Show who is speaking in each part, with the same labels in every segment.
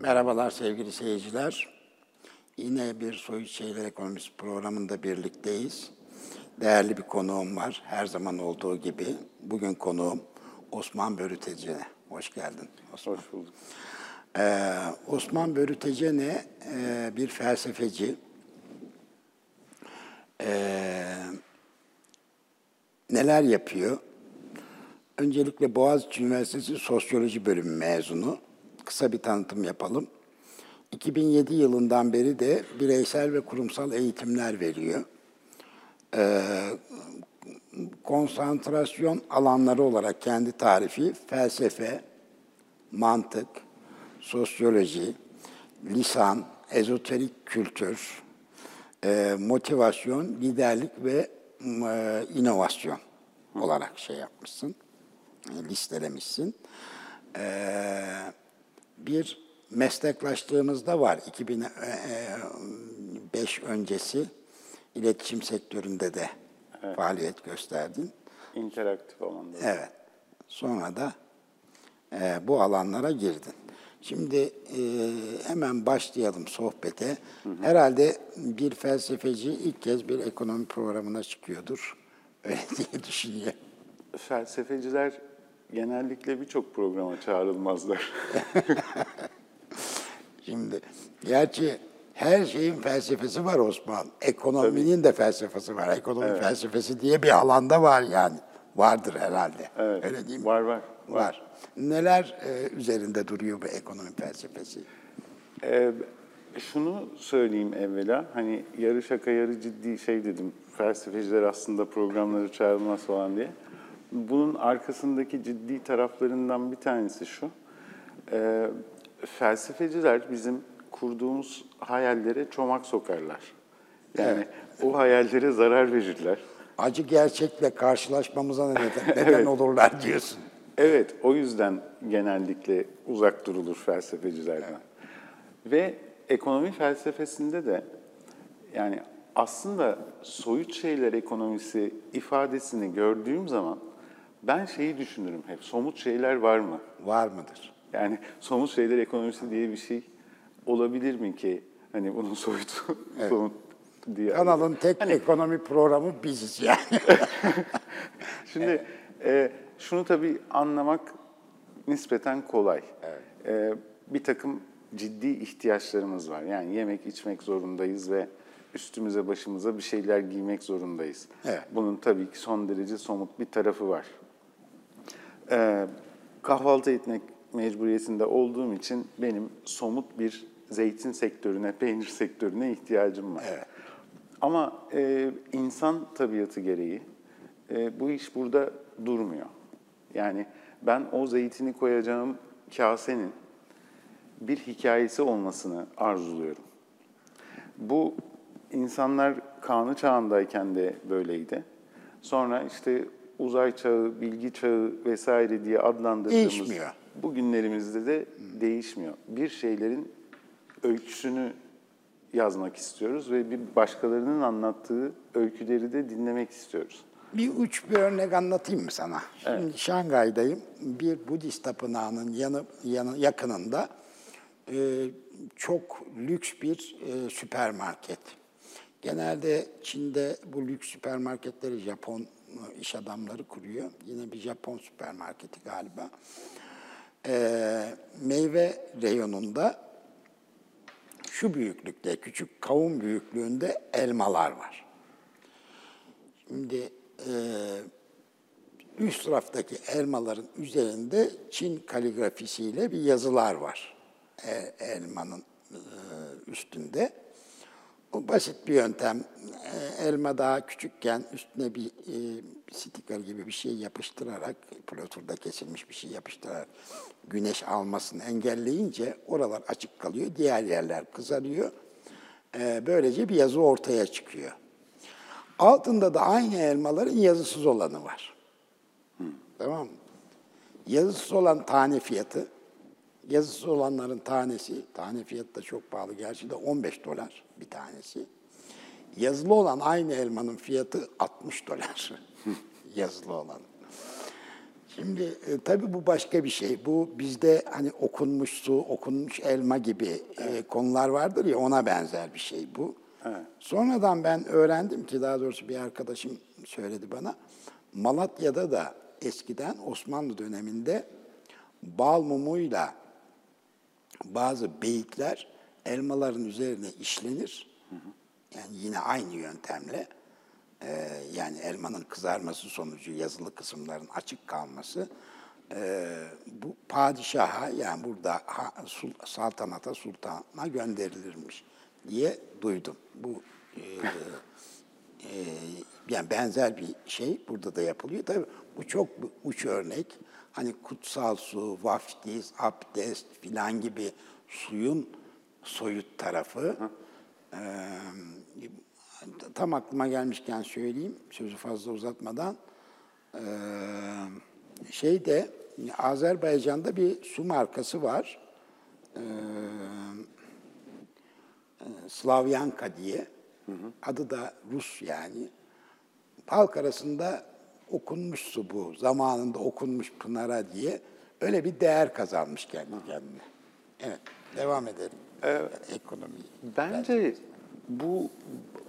Speaker 1: Merhabalar sevgili seyirciler. Yine bir Soyut Şeyler Ekonomisi programında birlikteyiz. Değerli bir konuğum var, her zaman olduğu gibi. Bugün konuğum Osman Börütecene. Hoş geldin Osman.
Speaker 2: Hoş bulduk.
Speaker 1: Ee, Osman Börütecene e, bir felsefeci. Ee, neler yapıyor? Öncelikle Boğaziçi Üniversitesi Sosyoloji Bölümü mezunu. Kısa bir tanıtım yapalım. 2007 yılından beri de bireysel ve kurumsal eğitimler veriyor. Ee, konsantrasyon alanları olarak kendi tarifi felsefe, mantık, sosyoloji, lisan, ezoterik kültür, e, motivasyon, liderlik ve e, inovasyon olarak şey yapmışsın, e, listelemişsin. E, bir mesleklaştığımız da var. 2005 öncesi iletişim sektöründe de faaliyet gösterdin.
Speaker 2: İnteraktif alanda.
Speaker 1: Evet. Sonra da e, bu alanlara girdin. Şimdi e, hemen başlayalım sohbete. Herhalde bir felsefeci ilk kez bir ekonomi programına çıkıyordur. Öyle diye düşünüyorum.
Speaker 2: Felsefeciler genellikle birçok programa çağrılmazlar.
Speaker 1: Şimdi gerçi her şeyin felsefesi var Osman. Ekonominin de felsefesi var. Ekonomi felsefesi diye bir alanda var yani. Vardır herhalde.
Speaker 2: Evet.
Speaker 1: Öyle değil mi?
Speaker 2: Var var.
Speaker 1: Var. Neler e, üzerinde duruyor bu ekonomi felsefesi?
Speaker 2: Ee, şunu söyleyeyim evvela, hani yarı şaka yarı ciddi şey dedim, felsefeciler aslında programları çağrılmaz falan diye. Bunun arkasındaki ciddi taraflarından bir tanesi şu, ee, felsefeciler bizim kurduğumuz hayallere çomak sokarlar. Yani o hayallere zarar verirler.
Speaker 1: Acı gerçekle karşılaşmamıza neden, neden olurlar diyorsun.
Speaker 2: Evet, o yüzden genellikle uzak durulur felsefecilerden. Ve ekonomi felsefesinde de yani aslında soyut şeyler ekonomisi ifadesini gördüğüm zaman ben şeyi düşünürüm hep, somut şeyler var mı?
Speaker 1: Var mıdır?
Speaker 2: Yani somut şeyler ekonomisi diye bir şey olabilir mi ki? Hani bunun soyut, somut diye.
Speaker 1: Kanalın tek
Speaker 2: Hani
Speaker 1: ekonomi programı biziz yani.
Speaker 2: Şimdi e, şunu tabii anlamak nispeten kolay. E, bir takım ciddi ihtiyaçlarımız var. Yani yemek, içmek zorundayız ve üstümüze, başımıza bir şeyler giymek zorundayız.
Speaker 1: Evet.
Speaker 2: Bunun tabii ki son derece somut bir tarafı var. E, kahvaltı etmek mecburiyetinde olduğum için benim somut bir zeytin sektörüne, peynir sektörüne ihtiyacım var.
Speaker 1: Evet.
Speaker 2: Ama e, insan tabiatı gereği e, bu iş burada durmuyor. Yani ben o zeytini koyacağım kasenin bir hikayesi olmasını arzuluyorum. Bu insanlar Kanı çağındayken de böyleydi. Sonra işte uzay çağı, bilgi çağı vesaire diye adlandırdığımız
Speaker 1: Değişmiyor.
Speaker 2: bugünlerimizde de değişmiyor. Bir şeylerin öyküsünü yazmak istiyoruz ve bir başkalarının anlattığı öyküleri de dinlemek istiyoruz.
Speaker 1: Bir uç bir örnek anlatayım mı sana? Şimdi Şangay'dayım. Bir Budist tapınağının yanı, yanı yakınında e, çok lüks bir e, süpermarket. Genelde Çin'de bu lüks süpermarketleri Japon iş adamları kuruyor. Yine bir Japon süpermarketi galiba. E, meyve reyonunda şu büyüklükte, küçük kavun büyüklüğünde elmalar var. Şimdi e, üst raftaki elmaların üzerinde Çin kaligrafisiyle bir yazılar var. E, elmanın e, üstünde. O basit bir yöntem. E, elma daha küçükken üstüne bir, e, sticker gibi bir şey yapıştırarak, ploturda kesilmiş bir şey yapıştırarak güneş almasını engelleyince oralar açık kalıyor, diğer yerler kızarıyor. E, böylece bir yazı ortaya çıkıyor. Altında da aynı elmaların yazısız olanı var. Tamam mı? Yazısız olan tane fiyatı, yazısız olanların tanesi, tane fiyatı da çok pahalı gerçi de 15 dolar bir tanesi. Yazılı olan aynı elmanın fiyatı 60 dolar. Yazılı olan. Şimdi e, tabii bu başka bir şey. Bu bizde hani okunmuş su, okunmuş elma gibi e, konular vardır ya ona benzer bir şey bu. Sonradan ben öğrendim ki daha doğrusu bir arkadaşım söyledi bana. Malatya'da da eskiden Osmanlı döneminde bal mumuyla bazı beyitler elmaların üzerine işlenir. Yani yine aynı yöntemle e, yani elmanın kızarması sonucu yazılı kısımların açık kalması e, bu padişaha yani burada ha, sul- saltanata sultana gönderilirmiş diye duydum. Bu e, e, yani benzer bir şey burada da yapılıyor. Tabii bu çok uç örnek. Hani kutsal su, vaftiz, abdest filan gibi suyun soyut tarafı. Ee, tam aklıma gelmişken söyleyeyim, sözü fazla uzatmadan. Ee, şeyde, Azerbaycan'da bir su markası var. Ee, Slavyanka diye. Adı da Rus yani. Halk arasında okunmuş su bu. Zamanında okunmuş Pınar'a diye. Öyle bir değer kazanmış kendi kendine. Evet, devam edelim. Ekonomi.
Speaker 2: Bence bu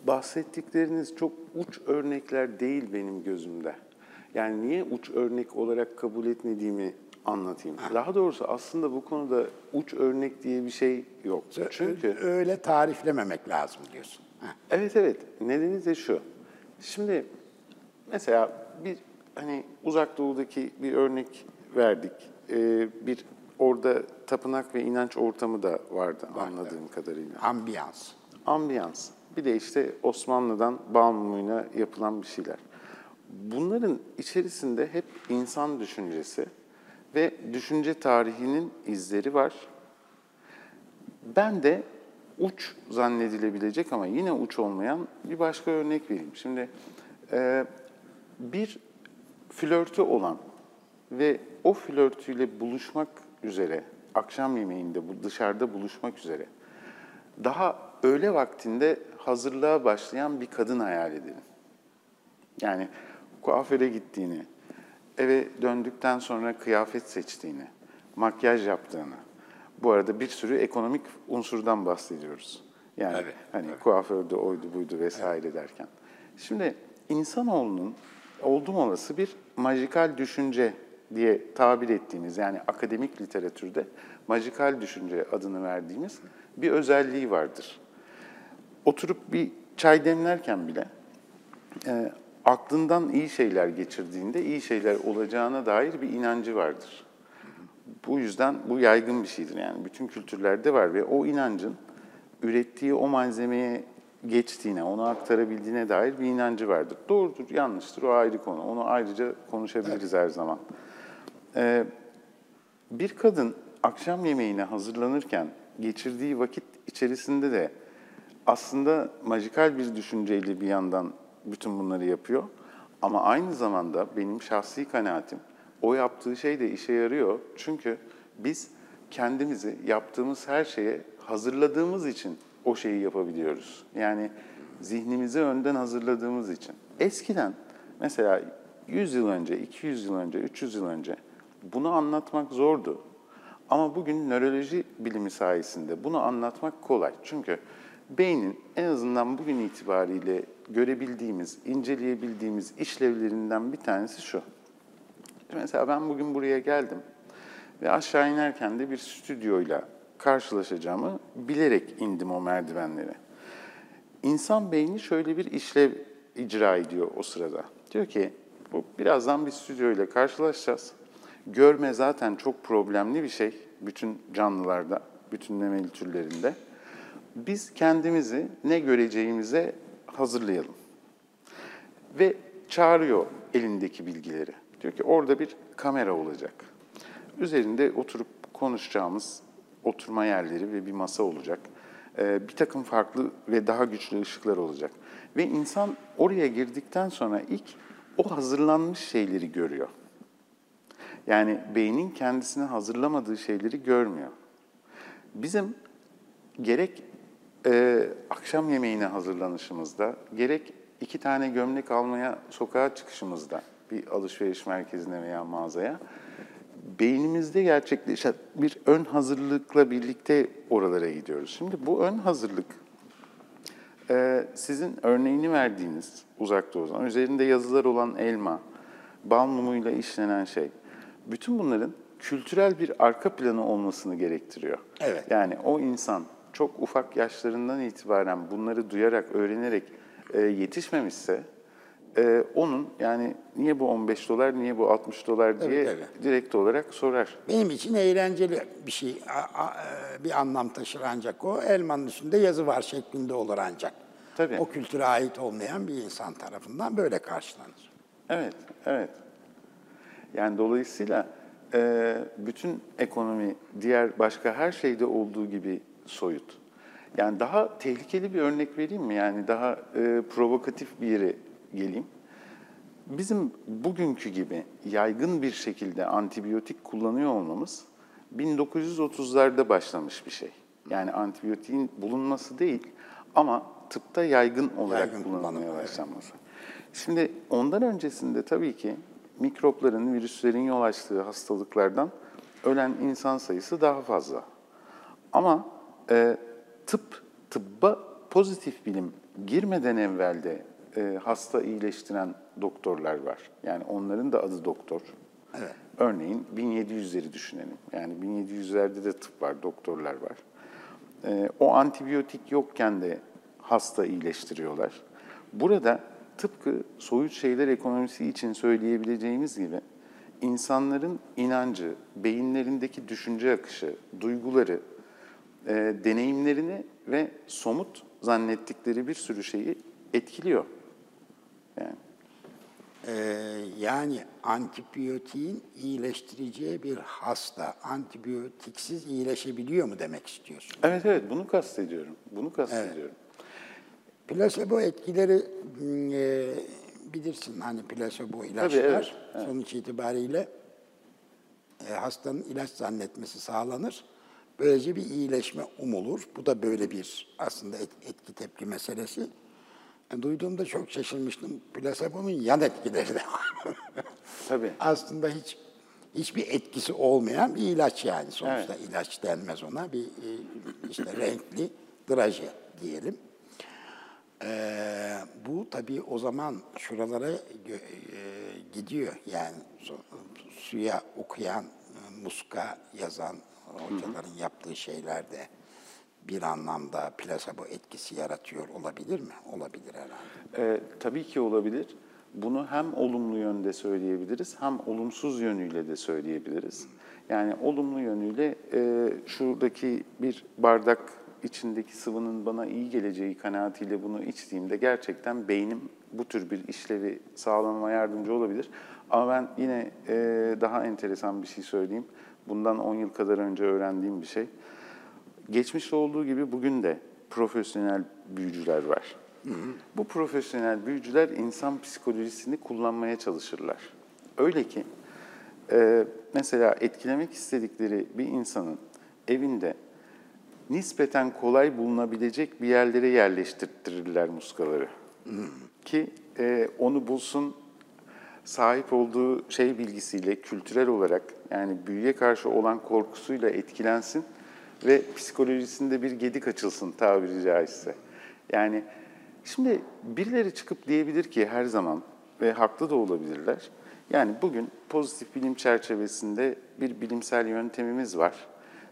Speaker 2: bahsettikleriniz çok uç örnekler değil benim gözümde. Yani niye uç örnek olarak kabul etmediğimi anlatayım. Daha doğrusu aslında bu konuda uç örnek diye bir şey yok. Çünkü
Speaker 1: Öyle tariflememek lazım diyorsun. Ha.
Speaker 2: Evet evet. Nedeni de şu. Şimdi mesela bir hani uzak doğudaki bir örnek verdik. Ee, bir orada tapınak ve inanç ortamı da vardı anladığım kadarıyla.
Speaker 1: Ambiyans.
Speaker 2: Ambiyans. Bir de işte Osmanlı'dan bağımlılığına yapılan bir şeyler. Bunların içerisinde hep insan düşüncesi ve düşünce tarihinin izleri var. Ben de uç zannedilebilecek ama yine uç olmayan bir başka örnek vereyim. Şimdi e, bir flörtü olan ve o flörtüyle buluşmak üzere, akşam yemeğinde bu dışarıda buluşmak üzere, daha öğle vaktinde hazırlığa başlayan bir kadın hayal edelim. Yani kuaföre gittiğini, eve döndükten sonra kıyafet seçtiğini, makyaj yaptığını. Bu arada bir sürü ekonomik unsurdan bahsediyoruz. Yani
Speaker 1: Evet,
Speaker 2: hani kuaförde oydu buydu vesaire derken. Şimdi insanoğlunun oldum olası bir majikal düşünce diye tabir ettiğimiz yani akademik literatürde majikal düşünce adını verdiğimiz bir özelliği vardır. Oturup bir çay demlerken bile e, aklından iyi şeyler geçirdiğinde iyi şeyler olacağına dair bir inancı vardır. Bu yüzden bu yaygın bir şeydir yani bütün kültürlerde var ve o inancın ürettiği o malzemeye geçtiğine, onu aktarabildiğine dair bir inancı vardır. Doğrudur, yanlıştır o ayrı konu. Onu ayrıca konuşabiliriz her zaman. Ee, bir kadın akşam yemeğine hazırlanırken geçirdiği vakit içerisinde de aslında majikal bir düşünceyle bir yandan bütün bunları yapıyor. Ama aynı zamanda benim şahsi kanaatim o yaptığı şey de işe yarıyor. Çünkü biz kendimizi yaptığımız her şeye hazırladığımız için o şeyi yapabiliyoruz. Yani zihnimizi önden hazırladığımız için. Eskiden mesela 100 yıl önce, 200 yıl önce, 300 yıl önce bunu anlatmak zordu. Ama bugün nöroloji bilimi sayesinde bunu anlatmak kolay. Çünkü beynin en azından bugün itibariyle görebildiğimiz, inceleyebildiğimiz işlevlerinden bir tanesi şu. Mesela ben bugün buraya geldim ve aşağı inerken de bir stüdyoyla karşılaşacağımı bilerek indim o merdivenlere. İnsan beyni şöyle bir işlev icra ediyor o sırada. Diyor ki, bu birazdan bir stüdyoyla karşılaşacağız. Görme zaten çok problemli bir şey bütün canlılarda, bütün memeli türlerinde. Biz kendimizi ne göreceğimize hazırlayalım. Ve çağırıyor elindeki bilgileri. Diyor ki orada bir kamera olacak. Üzerinde oturup konuşacağımız oturma yerleri ve bir masa olacak. Ee, bir takım farklı ve daha güçlü ışıklar olacak. Ve insan oraya girdikten sonra ilk o hazırlanmış şeyleri görüyor. Yani beynin kendisine hazırlamadığı şeyleri görmüyor. Bizim gerek e, akşam yemeğine hazırlanışımızda, gerek iki tane gömlek almaya sokağa çıkışımızda bir alışveriş merkezine veya mağazaya. Beynimizde gerçekleşen bir ön hazırlıkla birlikte oralara gidiyoruz. Şimdi bu ön hazırlık ee, sizin örneğini verdiğiniz uzak doğudan, üzerinde yazılar olan elma, bal mumuyla işlenen şey, bütün bunların kültürel bir arka planı olmasını gerektiriyor.
Speaker 1: Evet.
Speaker 2: Yani o insan çok ufak yaşlarından itibaren bunları duyarak, öğrenerek e, yetişmemişse, e, onun yani niye bu 15 dolar, niye bu 60 dolar diye
Speaker 1: tabii.
Speaker 2: direkt olarak sorar.
Speaker 1: Benim için eğlenceli bir şey, a- a- e, bir anlam taşır ancak o. Elmanın üstünde yazı var şeklinde olur ancak.
Speaker 2: Tabii.
Speaker 1: O kültüre ait olmayan bir insan tarafından böyle karşılanır.
Speaker 2: Evet, evet. Yani dolayısıyla e, bütün ekonomi diğer başka her şeyde olduğu gibi soyut. Yani daha tehlikeli bir örnek vereyim mi? Yani daha e, provokatif bir yere geleyim. Bizim bugünkü gibi yaygın bir şekilde antibiyotik kullanıyor olmamız 1930'larda başlamış bir şey. Yani antibiyotiğin bulunması değil ama tıpta yaygın olarak
Speaker 1: Yaygın
Speaker 2: kullanılmaya
Speaker 1: evet.
Speaker 2: başlanması. Şimdi ondan öncesinde tabii ki mikropların, virüslerin yol açtığı hastalıklardan ölen insan sayısı daha fazla. Ama e, tıp, tıbba pozitif bilim girmeden evvel de e, hasta iyileştiren doktorlar var. Yani onların da adı doktor.
Speaker 1: Evet.
Speaker 2: Örneğin 1700'leri düşünelim. Yani 1700'lerde de tıp var, doktorlar var. E, o antibiyotik yokken de hasta iyileştiriyorlar. Burada tıpkı soyut şeyler ekonomisi için söyleyebileceğimiz gibi insanların inancı, beyinlerindeki düşünce akışı, duyguları, e, deneyimlerini ve somut zannettikleri bir sürü şeyi etkiliyor. Yani
Speaker 1: Ee, yani antibiyotiğin iyileştireceği bir hasta antibiyotiksiz iyileşebiliyor mu demek istiyorsun?
Speaker 2: evet evet bunu kastediyorum. Bunu kastediyorum.
Speaker 1: Plasebo etkileri m, e, bilirsin hani plasebo ilaçlar
Speaker 2: evet, evet.
Speaker 1: sonuç itibariyle e, hastanın ilaç zannetmesi sağlanır. Böylece bir iyileşme umulur. Bu da böyle bir aslında et- etki tepki meselesi. E, duyduğumda çok şaşırmıştım. Plasebonun yan etkileri de var.
Speaker 2: Tabii.
Speaker 1: aslında hiç hiçbir etkisi olmayan bir ilaç yani sonuçta ilaç denmez ona bir e, işte renkli draje diyelim. Ee, bu tabii o zaman şuralara e, gidiyor yani suya okuyan, e, muska yazan hocaların yaptığı şeyler de bir anlamda plasebo etkisi yaratıyor olabilir mi? Olabilir herhalde.
Speaker 2: Ee, tabii ki olabilir. Bunu hem olumlu yönde söyleyebiliriz hem olumsuz yönüyle de söyleyebiliriz. Yani olumlu yönüyle e, şuradaki bir bardak içindeki sıvının bana iyi geleceği kanaatiyle bunu içtiğimde gerçekten beynim bu tür bir işlevi sağlamama yardımcı olabilir. Ama ben yine e, daha enteresan bir şey söyleyeyim. Bundan 10 yıl kadar önce öğrendiğim bir şey. Geçmişte olduğu gibi bugün de profesyonel büyücüler var. Bu profesyonel büyücüler insan psikolojisini kullanmaya çalışırlar. Öyle ki e, mesela etkilemek istedikleri bir insanın evinde nispeten kolay bulunabilecek bir yerlere yerleştirtirirler muskaları. Ki e, onu bulsun, sahip olduğu şey bilgisiyle kültürel olarak yani büyüye karşı olan korkusuyla etkilensin ve psikolojisinde bir gedik açılsın tabiri caizse. Yani şimdi birileri çıkıp diyebilir ki her zaman ve haklı da olabilirler. Yani bugün pozitif bilim çerçevesinde bir bilimsel yöntemimiz var.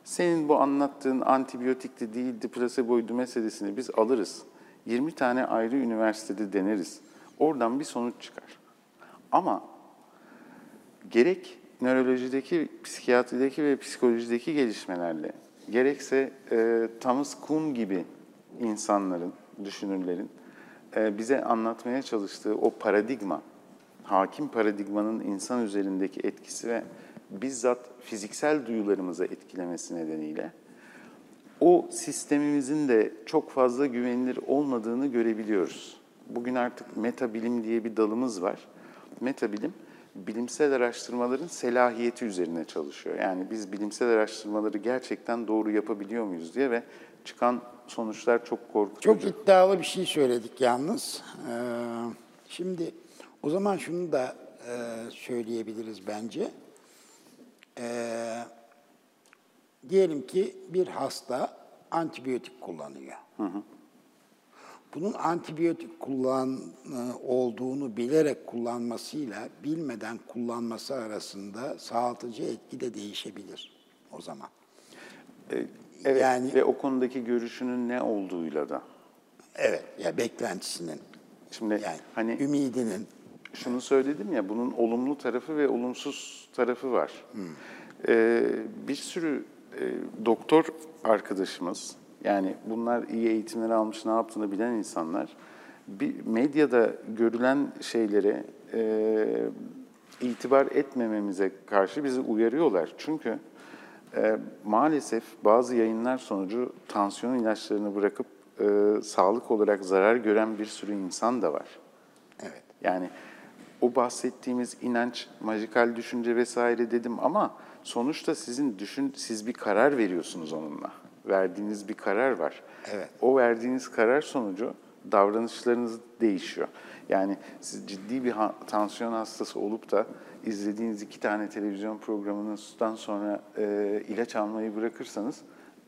Speaker 2: Senin bu anlattığın antibiyotikti değildi, plaseboydu meselesini biz alırız. 20 tane ayrı üniversitede deneriz. Oradan bir sonuç çıkar. Ama gerek nörolojideki, psikiyatrideki ve psikolojideki gelişmelerle, gerekse e, Thomas Kuhn gibi insanların, düşünürlerin e, bize anlatmaya çalıştığı o paradigma, hakim paradigmanın insan üzerindeki etkisi ve bizzat fiziksel duyularımıza etkilemesi nedeniyle o sistemimizin de çok fazla güvenilir olmadığını görebiliyoruz. Bugün artık meta bilim diye bir dalımız var. Meta bilim bilimsel araştırmaların selahiyeti üzerine çalışıyor. Yani biz bilimsel araştırmaları gerçekten doğru yapabiliyor muyuz diye ve çıkan sonuçlar çok korkutucu.
Speaker 1: Çok iddialı bir şey söyledik yalnız. Ee, şimdi o zaman şunu da e, söyleyebiliriz bence. E, diyelim ki bir hasta antibiyotik kullanıyor. Bunun antibiyotik kullan e, olduğunu bilerek kullanmasıyla bilmeden kullanması arasında sağaltıcı etki de değişebilir o zaman.
Speaker 2: E, Evet
Speaker 1: Yani-
Speaker 2: ve o konudaki görüşünün ne olduğuyla da.
Speaker 1: Evet, ya beklentisinin,
Speaker 2: Şimdi
Speaker 1: yani
Speaker 2: hani
Speaker 1: ümidinin.
Speaker 2: şunu söyledim ya bunun olumlu tarafı ve olumsuz tarafı var. Ee, bir sürü e, doktor arkadaşımız yani bunlar iyi eğitimler almış ne yaptığını bilen insanlar bir medyada görülen şeylere e, itibar etmememize karşı bizi uyarıyorlar. Çünkü e, maalesef bazı yayınlar sonucu tansiyon ilaçlarını bırakıp e, sağlık olarak zarar gören bir sürü insan da var.
Speaker 1: Evet.
Speaker 2: Yani o bahsettiğimiz inanç, majikal düşünce vesaire dedim ama sonuçta sizin düşün siz bir karar veriyorsunuz onunla. Verdiğiniz bir karar var.
Speaker 1: Evet.
Speaker 2: O verdiğiniz karar sonucu davranışlarınız değişiyor. Yani siz ciddi bir ha- tansiyon hastası olup da izlediğiniz iki tane televizyon programından sonra e, ilaç almayı bırakırsanız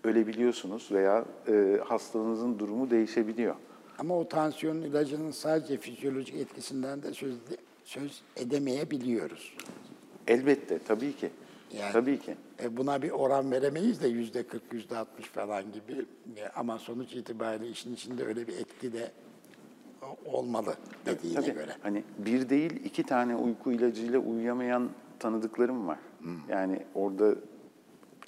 Speaker 2: ölebiliyorsunuz veya e, hastalığınızın durumu değişebiliyor.
Speaker 1: Ama o tansiyon ilacının sadece fizyolojik etkisinden de söz, söz edemeyebiliyoruz.
Speaker 2: Elbette, tabii ki.
Speaker 1: Yani-
Speaker 2: Tabii ki.
Speaker 1: E buna bir oran veremeyiz de yüzde 40, yüzde 60 falan gibi. E ama sonuç itibariyle işin içinde öyle bir etki de olmalı dediğine
Speaker 2: Tabii.
Speaker 1: göre.
Speaker 2: Hani bir değil iki tane uyku ilacıyla uyuyamayan tanıdıklarım var. Yani orada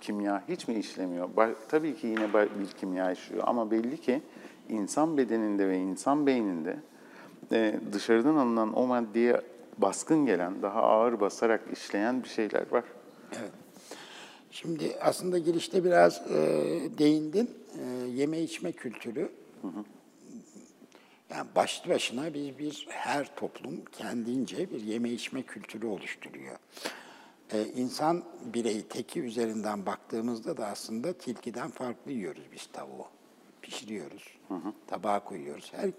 Speaker 2: kimya hiç mi işlemiyor? Tabii ki yine bir kimya işliyor ama belli ki insan bedeninde ve insan beyninde e, dışarıdan alınan o maddeye baskın gelen, daha ağır basarak işleyen bir şeyler var.
Speaker 1: Evet. Şimdi aslında girişte biraz e, değindin. E, yeme içme kültürü. Yani başlı başına biz bir her toplum kendince bir yeme içme kültürü oluşturuyor. E, insan bireyi teki üzerinden baktığımızda da aslında tilkiden farklı yiyoruz biz tavuğu. Pişiriyoruz, tabağa koyuyoruz. Her,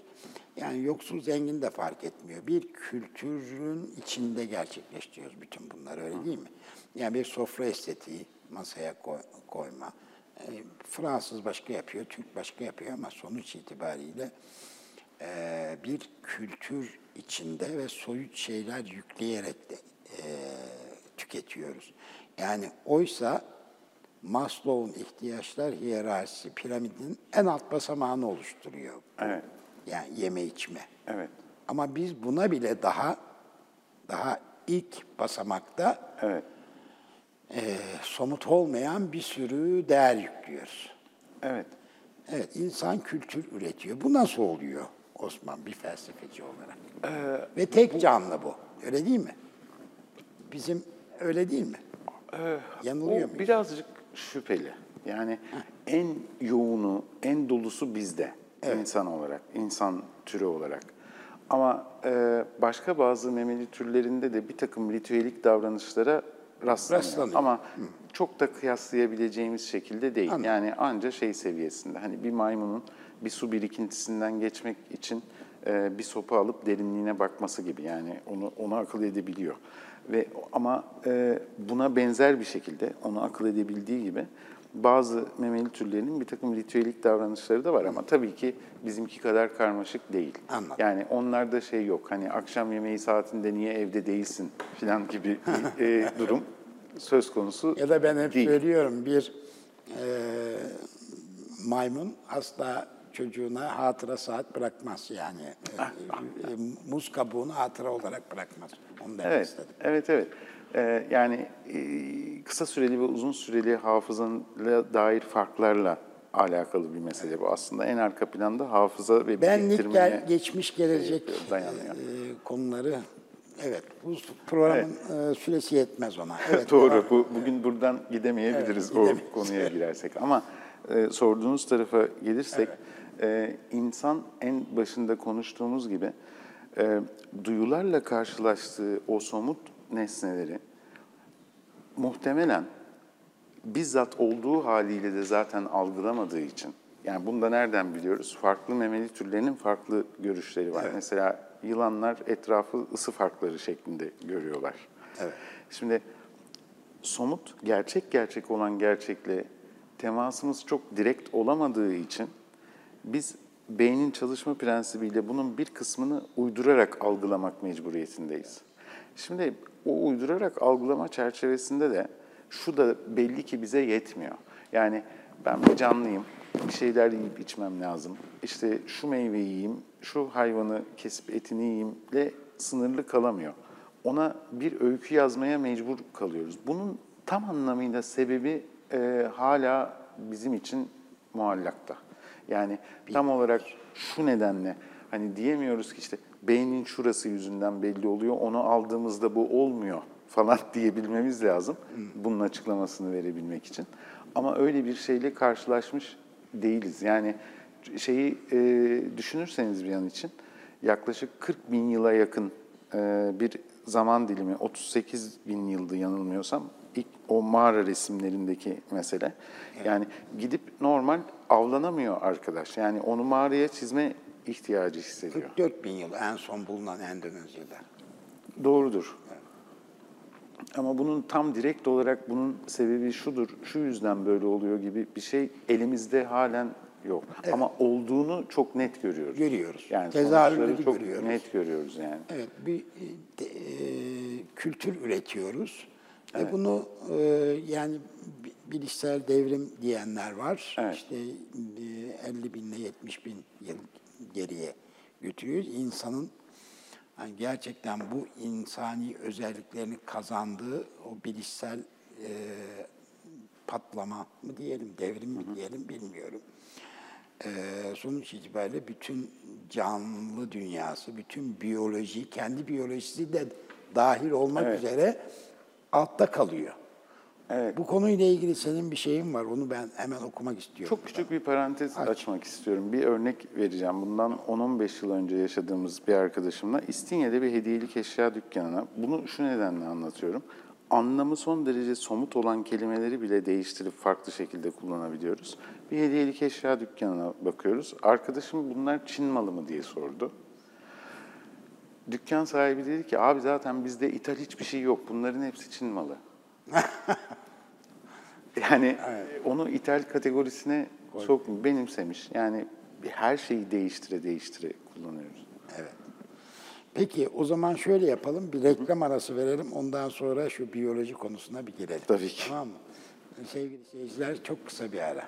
Speaker 1: yani yoksul zengin de fark etmiyor. Bir kültürün içinde gerçekleştiriyoruz bütün bunları öyle değil mi? Yani bir sofra estetiği masaya koy- koyma. E, Fransız başka yapıyor, Türk başka yapıyor ama sonuç itibariyle e, bir kültür içinde ve soyut şeyler yükleyerek de e, tüketiyoruz. Yani oysa Maslow'un ihtiyaçlar hiyerarşisi piramidin en alt basamağını oluşturuyor.
Speaker 2: Evet,
Speaker 1: Yani yeme içme.
Speaker 2: evet,
Speaker 1: Ama biz buna bile daha daha ilk basamakta
Speaker 2: evet,
Speaker 1: e, somut olmayan bir sürü değer yüklüyoruz.
Speaker 2: evet.
Speaker 1: Evet, insan kültür üretiyor. Bu nasıl oluyor Osman bir felsefeci olarak? Ve tek canlı bu. Öyle değil mi? Bizim öyle değil mi? Yanılıyor
Speaker 2: O
Speaker 1: muyuz?
Speaker 2: birazcık şüpheli. Yani en yoğunu, en dolusu bizde insan olarak, insan türü olarak. Ama e, başka bazı memeli türlerinde de bir takım ritüelik davranışlara rastlanıyor.
Speaker 1: Rastlanıyor.
Speaker 2: Ama çok da kıyaslayabileceğimiz şekilde değil.
Speaker 1: Anladım.
Speaker 2: Yani anca şey seviyesinde. Hani bir maymunun bir su birikintisinden geçmek için e, bir sopa alıp derinliğine bakması gibi. Yani onu onu akıl edebiliyor. Ve ama e, buna benzer bir şekilde onu akıl edebildiği gibi bazı memeli türlerinin bir takım ritüelik davranışları da var ama tabii ki bizimki kadar karmaşık değil.
Speaker 1: Anladım.
Speaker 2: Yani onlarda şey yok. Hani akşam yemeği saatinde niye evde değilsin falan gibi e, durum söz konusu
Speaker 1: Ya da ben hep
Speaker 2: değil.
Speaker 1: söylüyorum bir e, maymun asla çocuğuna hatıra saat bırakmaz yani. E, e, muz kabuğunu hatıra olarak bırakmaz. Onu demek
Speaker 2: Evet,
Speaker 1: istedim.
Speaker 2: evet, evet. Ee, yani e, kısa süreli ve uzun süreli hafızanla dair farklarla alakalı bir mesele bu. Aslında en arka planda hafıza ve
Speaker 1: Benlik,
Speaker 2: biriktirmeye
Speaker 1: gel, geçmiş, gelecek
Speaker 2: şey dayanıyor.
Speaker 1: e, konuları Evet, bu programın e, süresi yetmez ona. Evet,
Speaker 2: Doğru. Bu, bugün buradan gidemeyebiliriz
Speaker 1: Evet,
Speaker 2: o
Speaker 1: gidemeyiz.
Speaker 2: konuya girersek. Ama e, sorduğunuz tarafa gelirsek, e, insan en başında konuştuğumuz gibi e, duyularla karşılaştığı o somut nesneleri muhtemelen bizzat olduğu haliyle de zaten algılamadığı için Yani bunu da nereden biliyoruz? Farklı memeli türlerinin farklı görüşleri var. Mesela yılanlar etrafı ısı farkları şeklinde görüyorlar.
Speaker 1: Evet.
Speaker 2: Şimdi somut, gerçek gerçek olan gerçekle temasımız çok direkt olamadığı için biz beynin çalışma prensibiyle bunun bir kısmını uydurarak algılamak mecburiyetindeyiz. Şimdi o uydurarak algılama çerçevesinde de şu da belli ki bize yetmiyor. Yani ben bir canlıyım, bir şeyler yiyip içmem lazım. İşte şu meyveyi yiyeyim, şu hayvanı kesip etini yiyeyimle sınırlı kalamıyor. Ona bir öykü yazmaya mecbur kalıyoruz. Bunun tam anlamıyla sebebi e, hala bizim için muallakta. Yani tam olarak şu nedenle hani diyemiyoruz ki işte beynin şurası yüzünden belli oluyor, onu aldığımızda bu olmuyor falan diyebilmemiz lazım bunun açıklamasını verebilmek için. Ama öyle bir şeyle karşılaşmış değiliz. Yani şeyi e, düşünürseniz bir an için yaklaşık 40 bin yıla yakın e, bir zaman dilimi, 38 bin yıldı yanılmıyorsam ilk o mağara resimlerindeki mesele. Yani gidip normal avlanamıyor arkadaş. Yani onu mağaraya çizme ihtiyacı hissediyor.
Speaker 1: 44 bin yıl en son bulunan Endonezya'da.
Speaker 2: Doğrudur. Ama bunun tam direkt olarak bunun sebebi şudur, şu yüzden böyle oluyor gibi bir şey elimizde halen yok. Ama olduğunu çok net görüyoruz.
Speaker 1: Görüyoruz.
Speaker 2: Yani
Speaker 1: Tezahürleri
Speaker 2: çok
Speaker 1: görüyoruz.
Speaker 2: net görüyoruz yani.
Speaker 1: Evet, bir de- e, kültür üretiyoruz. Ve bunu e, yani bi- bilişsel devrim diyenler var.
Speaker 2: Evet.
Speaker 1: İşte e, 50 bin ile 70 bin yıl geriye götürüyoruz. İnsanın yani gerçekten bu insani özelliklerini kazandığı o bilişsel e, patlama mı diyelim, devrim mi diyelim bilmiyorum. Ee, sonuç itibariyle bütün canlı dünyası, bütün biyoloji, kendi biyolojisi de dahil olmak
Speaker 2: Evet.
Speaker 1: üzere altta kalıyor.
Speaker 2: Evet.
Speaker 1: Bu konuyla ilgili senin bir şeyin var, onu ben hemen okumak istiyorum.
Speaker 2: Çok küçük bir parantez açmak istiyorum. Bir örnek vereceğim. Bundan 10-15 yıl önce yaşadığımız bir arkadaşımla İstinye'de bir hediyelik eşya dükkanına. Bunu şu nedenle anlatıyorum. Anlamı son derece somut olan kelimeleri bile değiştirip farklı şekilde kullanabiliyoruz. Bir hediyelik eşya dükkanına bakıyoruz. Arkadaşım bunlar Çin malı mı diye sordu. Dükkan sahibi dedi ki abi zaten bizde ithal hiçbir şey yok. Bunların hepsi Çin malı. Yani onu ithal kategorisine çok benimsemiş. Yani her şeyi değiştire değiştire kullanıyoruz.
Speaker 1: Evet. Peki o zaman şöyle yapalım, bir reklam arası verelim, ondan sonra şu biyoloji konusuna bir girelim.
Speaker 2: Tabii ki.
Speaker 1: Tamam mı? Sevgili seyirciler, çok kısa bir ara.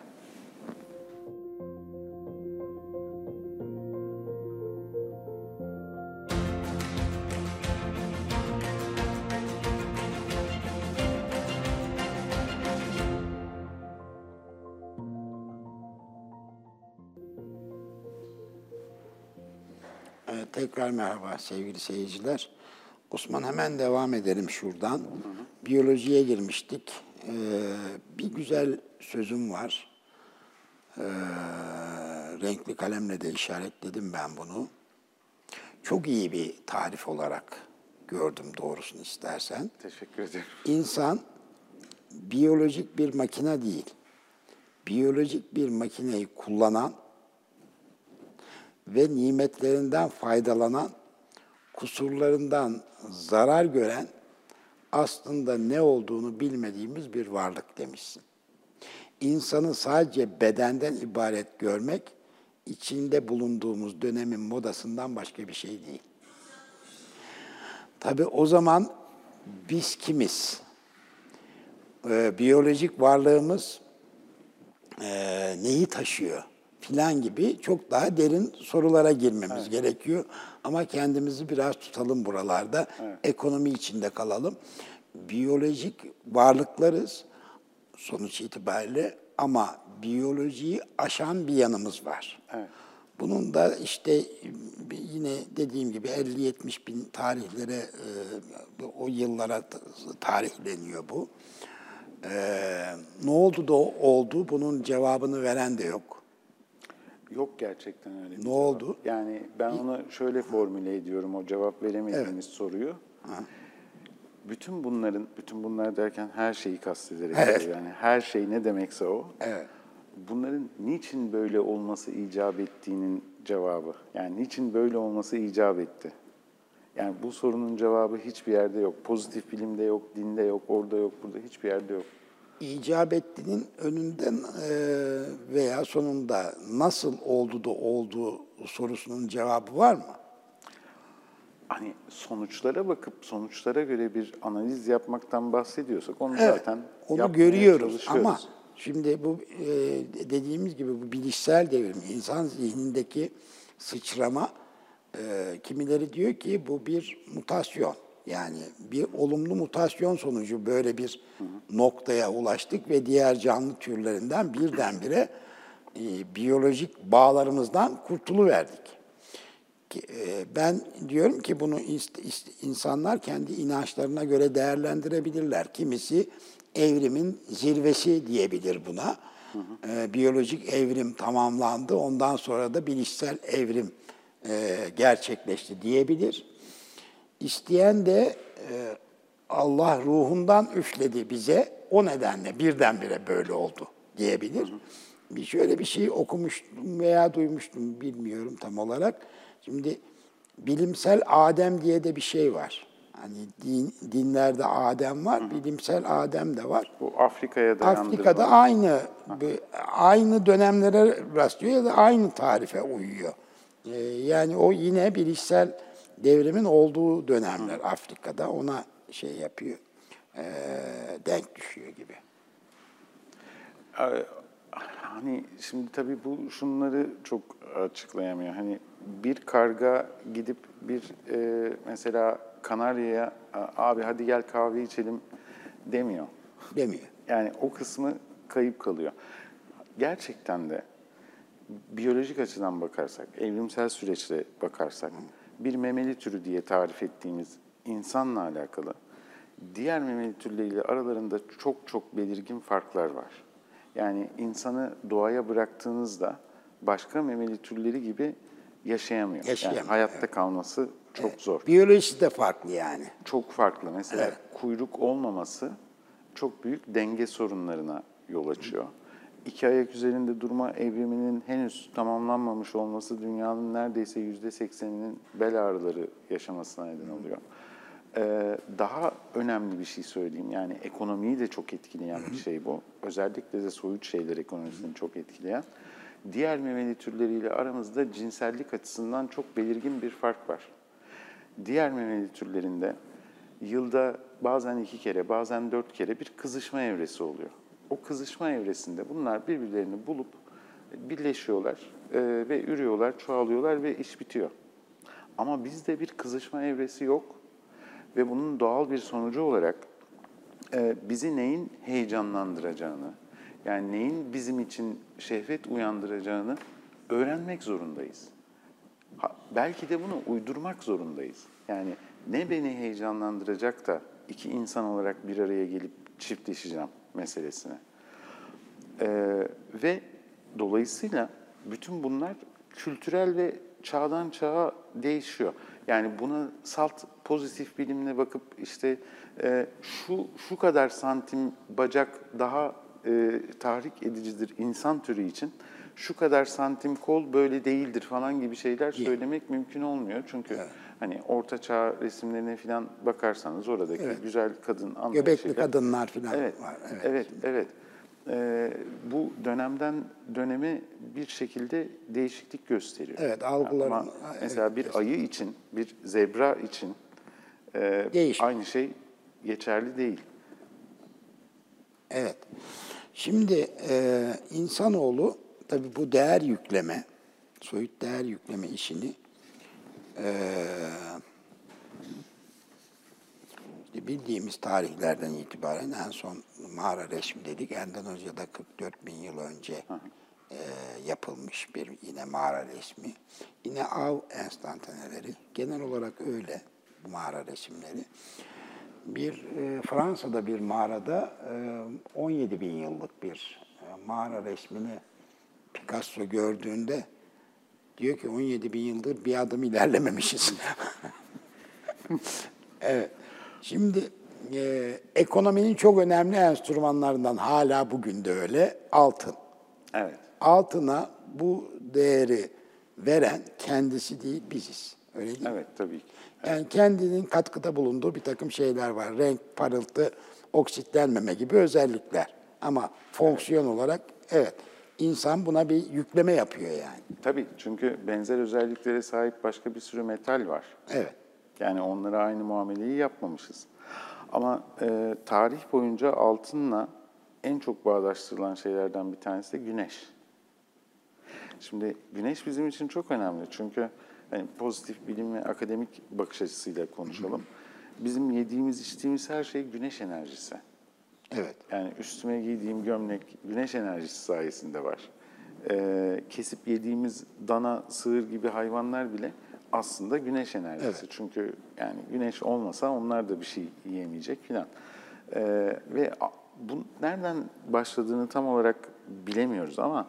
Speaker 1: Tekrar merhaba sevgili seyirciler. Osman hemen devam edelim şuradan. Biyolojiye girmiştik. Ee, bir güzel sözüm var. Ee, renkli kalemle de işaretledim ben bunu. Çok iyi bir tarif olarak gördüm doğrusunu istersen.
Speaker 2: Teşekkür ederim.
Speaker 1: İnsan biyolojik bir makine değil. Biyolojik bir makineyi kullanan ve nimetlerinden faydalanan, kusurlarından zarar gören, aslında ne olduğunu bilmediğimiz bir varlık demişsin. İnsanı sadece bedenden ibaret görmek, içinde bulunduğumuz dönemin modasından başka bir şey değil. Tabii o zaman biz kimiz? Ee, biyolojik varlığımız e, neyi taşıyor filan gibi çok daha derin sorulara girmemiz gerekiyor. Ama kendimizi biraz tutalım buralarda. Ekonomi içinde kalalım. Biyolojik varlıklarız sonuç itibariyle ama biyolojiyi aşan bir yanımız var.
Speaker 2: Evet.
Speaker 1: Bunun da işte yine dediğim gibi 50-70 bin tarihlere, e, o yıllara tarihleniyor bu. E, ne oldu da oldu, bunun cevabını veren de yok.
Speaker 2: Yok gerçekten öyle. bir
Speaker 1: Ne
Speaker 2: cevap.
Speaker 1: oldu?
Speaker 2: Yani ben onu şöyle formüle ediyorum o cevap veremediğimiz soruyu. Bütün bunların, bütün bunlar derken her şeyi kastederek
Speaker 1: Evet.
Speaker 2: yani her şey ne demekse o.
Speaker 1: Evet.
Speaker 2: bunların niçin böyle olması icap ettiğinin cevabı. Yani niçin böyle olması icap etti? Yani bu sorunun cevabı hiçbir yerde yok. Pozitif bilimde yok, dinde yok, orada yok, burada hiçbir yerde yok.
Speaker 1: İcap ettiğinin önünden e, veya sonunda nasıl oldu da olduğu sorusunun cevabı var mı?
Speaker 2: Hani sonuçlara bakıp sonuçlara göre bir analiz yapmaktan bahsediyorsak onu
Speaker 1: Evet,
Speaker 2: zaten
Speaker 1: onu görüyoruz ama şimdi bu e, dediğimiz gibi bu bilişsel devrim, insan zihnindeki sıçrama e, kimileri diyor ki bu bir mutasyon. Yani bir olumlu mutasyon sonucu böyle bir noktaya ulaştık ve diğer canlı türlerinden birdenbire e, biyolojik bağlarımızdan kurtuluverdik. E, Ben diyorum ki bunu insanlar kendi inançlarına göre değerlendirebilirler. Kimisi evrimin zirvesi diyebilir buna. E, Biyolojik evrim tamamlandı, ondan sonra da bilişsel evrim e, gerçekleşti diyebilir. İsteyen de e, Allah ruhundan üfledi bize, o nedenle birdenbire böyle oldu diyebilir. Bir şöyle bir şey okumuştum veya duymuştum bilmiyorum tam olarak. Şimdi bilimsel Adem diye de bir şey var. Hani din, dinlerde Adem var, bilimsel Adem de var.
Speaker 2: Bu Afrika'ya dayandırılan.
Speaker 1: Afrika'da aynı bir- aynı dönemlere rastlıyor ya da aynı tarife uyuyor. Ee, yani o yine bilişsel devrimin olduğu dönemler Afrika'da ona şey yapıyor, ee, denk düşüyor gibi.
Speaker 2: Hani şimdi tabii bu şunları çok açıklayamıyor. Hani bir karga gidip bir e, mesela Kanarya'ya abi hadi gel kahve içelim demiyor.
Speaker 1: Demiyor.
Speaker 2: Yani o kısmı kayıp kalıyor. Gerçekten de biyolojik açıdan bakarsak, evrimsel süreçte bakarsak, bir memeli türü diye tarif ettiğimiz insanla alakalı diğer memeli türleriyle aralarında çok çok belirgin farklar var. Yani insanı doğaya bıraktığınızda başka memeli türleri gibi yaşayamıyor.
Speaker 1: Yaşayamıyor,
Speaker 2: Yani hayatta kalması çok zor
Speaker 1: Biyolojisi de farklı yani.
Speaker 2: çok farklı. Mesela
Speaker 1: Evet.
Speaker 2: kuyruk olmaması çok büyük denge sorunlarına yol açıyor. İki ayak üzerinde durma evriminin henüz tamamlanmamış olması dünyanın neredeyse yüzde sekseninin bel ağrıları yaşamasına neden oluyor. Ee, daha önemli bir şey söyleyeyim. Yani ekonomiyi de çok etkileyen bir şey bu. Özellikle de soyut şeyler ekonomisini çok etkileyen. Diğer memeli türleriyle aramızda cinsellik açısından çok belirgin bir fark var. Diğer memeli türlerinde yılda bazen iki kere, bazen dört kere bir kızışma evresi oluyor. O kızışma evresinde bunlar birbirlerini bulup birleşiyorlar e, ve ürüyorlar, çoğalıyorlar ve iş bitiyor. Ama bizde bir kızışma evresi yok ve bunun doğal bir sonucu olarak e, bizi neyin heyecanlandıracağını, yani neyin bizim için şehvet uyandıracağını öğrenmek zorundayız. Ha, belki de bunu uydurmak zorundayız. Yani ne beni heyecanlandıracak da iki insan olarak bir araya gelip çiftleşeceğim meselesine. Ee, ve dolayısıyla bütün bunlar kültürel ve çağdan çağa değişiyor. Yani buna salt pozitif bilimle bakıp işte e, şu şu kadar santim bacak daha e, tahrik edicidir insan türü için. Şu kadar santim kol böyle değildir falan gibi şeyler söylemek mümkün olmuyor. Çünkü hani orta çağ resimlerine falan bakarsanız oradaki güzel kadın anlayışıyla.
Speaker 1: Göbekli kadınlar falan
Speaker 2: Evet,
Speaker 1: var.
Speaker 2: evet,
Speaker 1: Evet.
Speaker 2: evet. Ee, bu dönemden döneme bir şekilde değişiklik gösteriyor.
Speaker 1: Evet, algıların-
Speaker 2: Ama
Speaker 1: evet,
Speaker 2: mesela bir ayı için, bir zebra için e, aynı şey geçerli değil.
Speaker 1: Evet. Şimdi e, insanoğlu tabii bu değer yükleme, soyut değer yükleme işini işte bildiğimiz tarihlerden itibaren en son mağara resmi dedik. Endonezya'da 44 bin yıl önce e, yapılmış bir yine mağara resmi. Yine av enstantaneleri. Genel olarak öyle bu mağara resimleri. Bir e, Fransa'da bir mağarada e, 17 bin yıllık bir e, mağara resmini Picasso gördüğünde diyor ki 17 bin yıldır bir adım ilerlememişiz. evet. Şimdi e, ekonominin çok önemli enstrümanlarından hala bugün de öyle altın.
Speaker 2: Evet.
Speaker 1: Altına bu değeri veren kendisi değil biziz. Öyle değil mi?
Speaker 2: Evet tabii ki.
Speaker 1: Yani kendinin katkıda bulunduğu bir takım şeyler var. Renk, parıltı, oksitlenmeme gibi özellikler. Ama fonksiyon olarak evet insan buna bir yükleme yapıyor yani.
Speaker 2: Tabii çünkü benzer özelliklere sahip başka bir sürü metal var.
Speaker 1: Evet.
Speaker 2: Yani onlara aynı muameleyi yapmamışız. Ama e, tarih boyunca altınla en çok bağdaştırılan şeylerden bir tanesi de güneş. Şimdi güneş bizim için çok önemli çünkü hani pozitif bilim ve akademik bakış açısıyla konuşalım. Bizim yediğimiz, içtiğimiz her şey güneş enerjisi.
Speaker 1: Evet.
Speaker 2: Yani üstüme giydiğim gömlek güneş enerjisi sayesinde var. Ee, kesip yediğimiz dana, sığır gibi hayvanlar bile aslında güneş enerjisi.
Speaker 1: Evet.
Speaker 2: Çünkü yani güneş olmasa onlar da bir şey yiyemeyecek filan. Ee, ve bu nereden başladığını tam olarak bilemiyoruz ama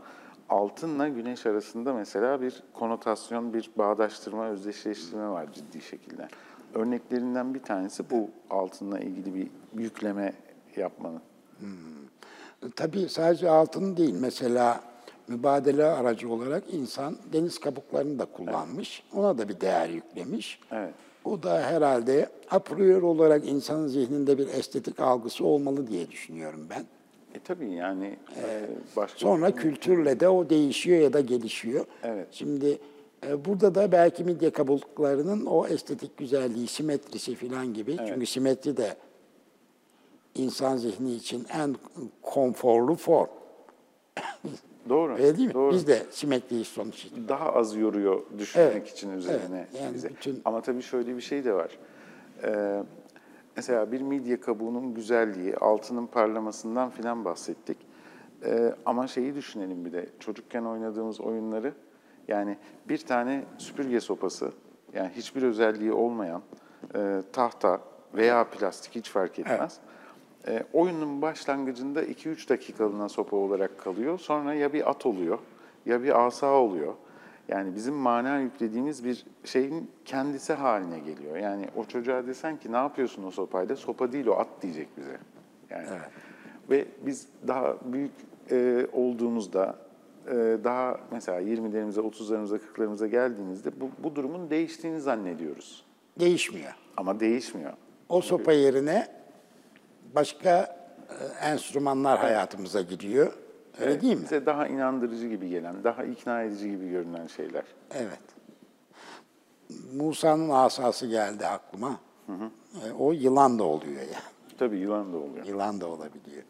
Speaker 2: altınla güneş arasında mesela bir konotasyon, bir bağdaştırma, özdeşleştirme var ciddi şekilde. Örneklerinden bir tanesi bu altınla ilgili bir yükleme yapmanın.
Speaker 1: Tabii sadece altın değil. Mesela mübadele aracı olarak insan deniz kabuklarını da kullanmış. Ona da bir değer yüklemiş.
Speaker 2: Evet.
Speaker 1: O da herhalde a priori olarak insanın zihninde bir estetik algısı olmalı diye düşünüyorum ben.
Speaker 2: E tabii yani e, başka
Speaker 1: Sonra kültürle de o değişiyor ya da gelişiyor.
Speaker 2: Evet.
Speaker 1: Şimdi e, burada da belki midye kabuklarının o estetik güzelliği, simetrisi falan gibi. Çünkü simetri de insan zihni için en konforlu form.
Speaker 2: doğru.
Speaker 1: Öyle değil mi?
Speaker 2: Doğru.
Speaker 1: Biz de simetriyi sonuç itibariyle.
Speaker 2: daha az yoruyor düşünmek
Speaker 1: Evet,
Speaker 2: için üzerine
Speaker 1: evet. Yani
Speaker 2: bize.
Speaker 1: bütün-
Speaker 2: Ama tabii şöyle bir şey de var. Ee, mesela bir midye kabuğunun güzelliği, altının parlamasından filan bahsettik. Ee, ama şeyi düşünelim bir de çocukken oynadığımız oyunları yani bir tane süpürge sopası yani hiçbir özelliği olmayan e, tahta veya plastik hiç fark etmez. E, oyunun başlangıcında 2-3 dakikalığına sopa olarak kalıyor. Sonra ya bir at oluyor ya bir asa oluyor. Yani bizim mana yüklediğimiz bir şeyin kendisi haline geliyor. Yani o çocuğa desen ki ne yapıyorsun o sopayla? Sopa değil o at diyecek bize. Yani. Ve biz daha büyük e, olduğumuzda e, daha mesela 20'lerimize, 30'larımıza, 40'larımıza geldiğimizde bu, bu durumun değiştiğini zannediyoruz.
Speaker 1: Değişmiyor.
Speaker 2: Ama değişmiyor.
Speaker 1: O sopa yerine başka e, enstrümanlar hayatımıza giriyor. Öyle
Speaker 2: Evet,
Speaker 1: değil mi?
Speaker 2: Bize daha inandırıcı gibi gelen, daha ikna edici gibi görünen şeyler.
Speaker 1: Evet. Musa'nın asası geldi aklıma. E, o yılan da oluyor yani.
Speaker 2: Tabii yılan da oluyor.
Speaker 1: Yılan da olabiliyor.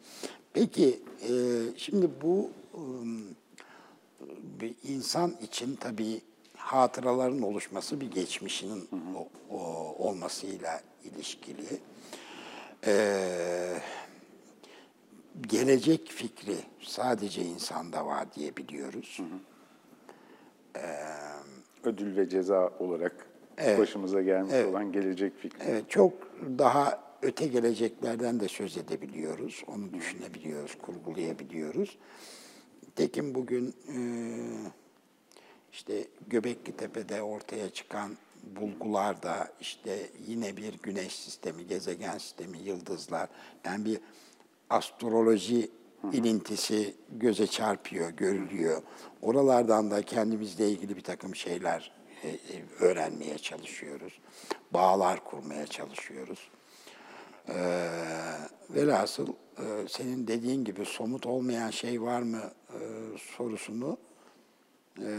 Speaker 1: Peki e, şimdi bu bir insan için tabii hatıraların oluşması bir geçmişinin o, o, olmasıyla ilişkili. E, gelecek fikri sadece insanda var diye biliyoruz.
Speaker 2: Ödül ve ceza olarak
Speaker 1: Evet.
Speaker 2: başımıza gelmiş
Speaker 1: Evet.
Speaker 2: olan gelecek fikri.
Speaker 1: Evet, çok daha öte geleceklerden de söz edebiliyoruz. Onu düşünebiliyoruz, kurgulayabiliyoruz. Tekin bugün e, işte Göbekli Tepe'de ortaya çıkan bulgularda işte yine bir güneş sistemi, gezegen sistemi, yıldızlar yani bir astroloji ilintisi göze çarpıyor, görülüyor. Oralardan da kendimizle ilgili bir takım şeyler e, e, öğrenmeye çalışıyoruz. Bağlar kurmaya çalışıyoruz. Ee, velhasıl e, senin dediğin gibi somut olmayan şey var mı e, sorusunu e,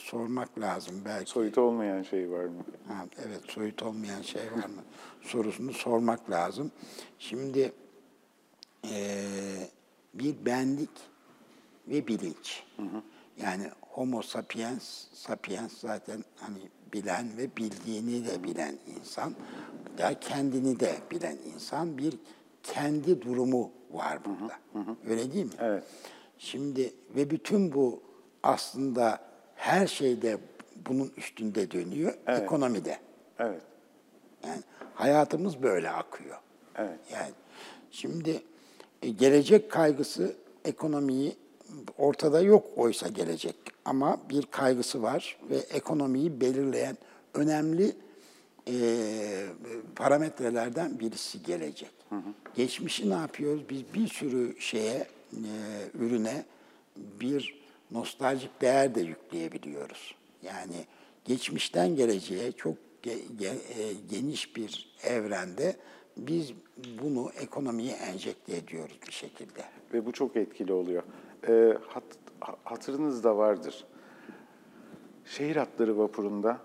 Speaker 1: sormak lazım belki.
Speaker 2: Soyut olmayan şey var mı?
Speaker 1: Ha, evet, soyut olmayan şey var mı sorusunu sormak lazım. Şimdi eee, bir benlik ve bilinç. Yani homo sapiens, sapiens zaten hani bilen ve bildiğini de bilen insan, ya kendini de bilen insan bir kendi durumu var burada. Öyle değil mi?
Speaker 2: Evet.
Speaker 1: Şimdi ve bütün bu aslında her şeyde bunun üstünde dönüyor, ekonomide.
Speaker 2: Evet.
Speaker 1: Yani hayatımız böyle akıyor.
Speaker 2: Evet.
Speaker 1: Yani şimdi e, gelecek kaygısı ekonomiyi ortada yok oysa gelecek ama bir kaygısı var ve ekonomiyi belirleyen önemli e, parametrelerden birisi gelecek. Geçmişi ne yapıyoruz? Biz bir sürü şeye, e, ürüne bir nostaljik değer de yükleyebiliyoruz. Yani geçmişten geleceğe çok e, geniş bir evrende biz bunu ekonomiye enjekte ediyoruz bir şekilde.
Speaker 2: Ve bu çok etkili oluyor. Ee, hat, ha- hatırınızda vardır. Şehir hatları vapurunda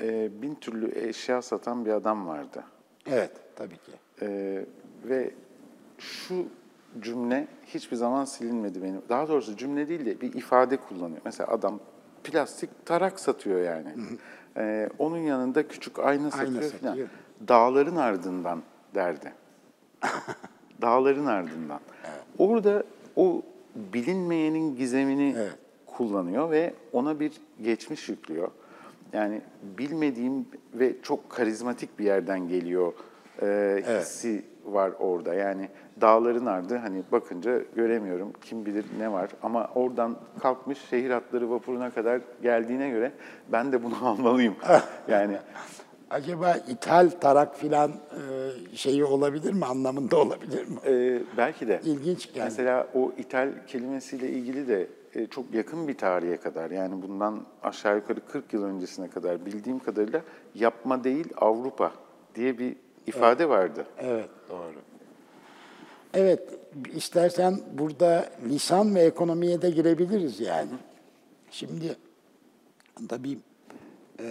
Speaker 2: e, bin türlü eşya satan bir adam vardı.
Speaker 1: Evet, tabii ki.
Speaker 2: Ee, ve şu cümle hiçbir zaman silinmedi benim. Daha doğrusu cümle değil de bir ifade kullanıyor. Mesela adam plastik tarak satıyor yani. Ee, onun yanında küçük ayna satıyor falan.
Speaker 1: satıyor.
Speaker 2: Dağların ardından derdi. Dağların ardından. Orada o bilinmeyenin gizemini
Speaker 1: Evet.
Speaker 2: kullanıyor ve ona bir geçmiş yüklüyor. Yani bilmediğim ve çok karizmatik bir yerden geliyor e, hissi var orada. Yani dağların ardı hani bakınca göremiyorum kim bilir ne var ama oradan kalkmış şehir hatları vapuruna kadar geldiğine göre ben de bunu almalıyım. yani
Speaker 1: Acaba ithal tarak filan e, şeyi olabilir mi, anlamında olabilir mi?
Speaker 2: e, belki de
Speaker 1: İlginç geldi.
Speaker 2: Mesela o ithal kelimesiyle ilgili de e, çok yakın bir tarihe kadar yani bundan aşağı yukarı 40 yıl öncesine kadar bildiğim kadarıyla yapma değil Avrupa diye bir ifade vardı.
Speaker 1: Evet, doğru. Evet, istersen burada lisan ve ekonomiye de girebiliriz yani. Şimdi tabii e,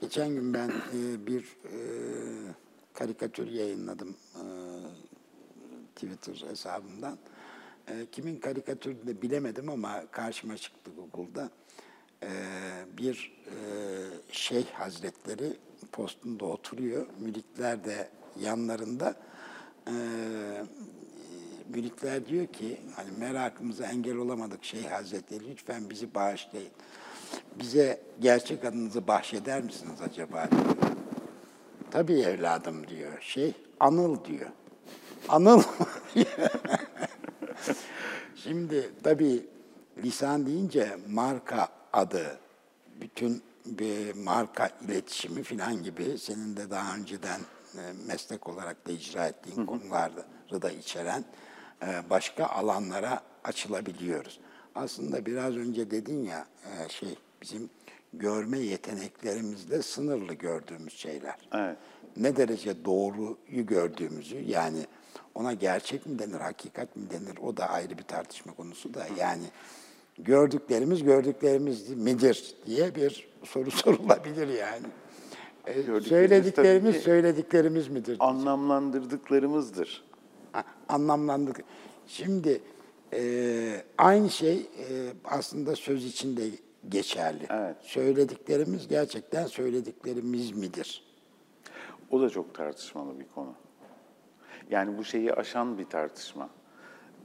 Speaker 1: geçen gün ben e, bir e, karikatür yayınladım e, Twitter hesabımdan. E, kimin karikatürünü de bilemedim ama karşıma çıktı Google'da. E, bir e, şeyh hazretleri postunda oturuyor. Müritler de yanlarında. E, müritler diyor ki hani merakımıza engel olamadık Şeyh Hazretleri lütfen bizi bağışlayın. Bize gerçek adınızı bahşeder misiniz acaba diyor. Tabii evladım diyor. Şey Anıl diyor. Anıl. Şimdi tabii lisan deyince marka adı, bütün bir marka iletişimi falan gibi senin de daha önceden e, meslek olarak da icra ettiğin konuları da içeren e, başka alanlara açılabiliyoruz. Aslında biraz önce dedin ya e, şey bizim görme yeteneklerimizle sınırlı gördüğümüz şeyler.
Speaker 2: Evet.
Speaker 1: Ne derece doğruyu gördüğümüzü yani ona gerçek mi denir, hakikat mi denir o da ayrı bir tartışma konusu da yani gördüklerimiz gördüklerimiz midir diye bir soru sorulabilir yani. E, söylediklerimiz söylediklerimiz midir?
Speaker 2: Anlamlandırdıklarımızdır.
Speaker 1: Ha, anlamlandık. Şimdi e, aynı şey e, aslında söz içinde geçerli.
Speaker 2: Evet.
Speaker 1: Söylediklerimiz gerçekten söylediklerimiz midir?
Speaker 2: O da çok tartışmalı bir konu. Yani bu şeyi aşan bir tartışma.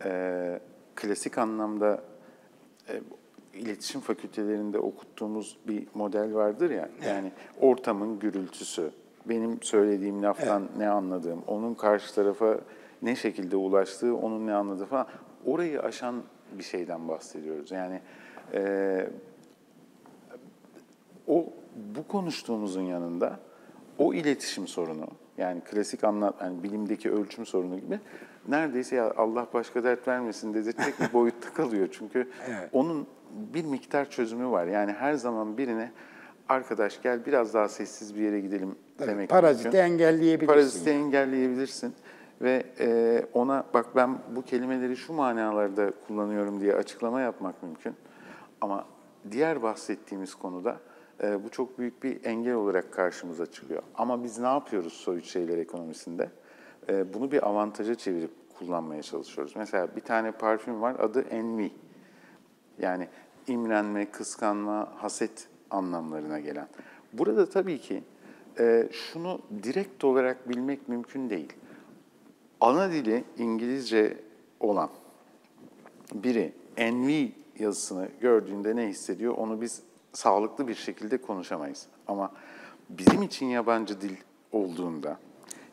Speaker 2: Ee, klasik anlamda e, iletişim fakültelerinde okuttuğumuz bir model vardır ya. Yani ortamın gürültüsü, benim söylediğim laftan ne anladığım, onun karşı tarafa ne şekilde ulaştığı, onun ne anladığı falan. Orayı aşan bir şeyden bahsediyoruz. Yani e, o bu konuştuğumuzun yanında o iletişim sorunu yani klasik anlat yani bilimdeki ölçüm sorunu gibi neredeyse ya Allah başka dert vermesin dedirtecek bir boyutta kalıyor. Çünkü onun bir miktar çözümü var. Yani her zaman birine arkadaş gel biraz daha sessiz bir yere gidelim
Speaker 1: Tabii,
Speaker 2: demek
Speaker 1: paraziti
Speaker 2: mümkün.
Speaker 1: engelleyebilirsin.
Speaker 2: Paraziti engelleyebilirsin ve e, ona bak ben bu kelimeleri şu manalarda kullanıyorum diye açıklama yapmak mümkün. Ama diğer bahsettiğimiz konuda e, bu çok büyük bir engel olarak karşımıza çıkıyor. Ama biz ne yapıyoruz soyut şeyler ekonomisinde? E, bunu bir avantaja çevirip kullanmaya çalışıyoruz. Mesela bir tane parfüm var adı Envy. Yani imrenme, kıskanma, haset anlamlarına gelen. Burada tabii ki e, şunu direkt olarak bilmek mümkün değil. Ana dili İngilizce olan biri envy yazısını gördüğünde ne hissediyor onu biz sağlıklı bir şekilde konuşamayız. Ama bizim için yabancı dil olduğunda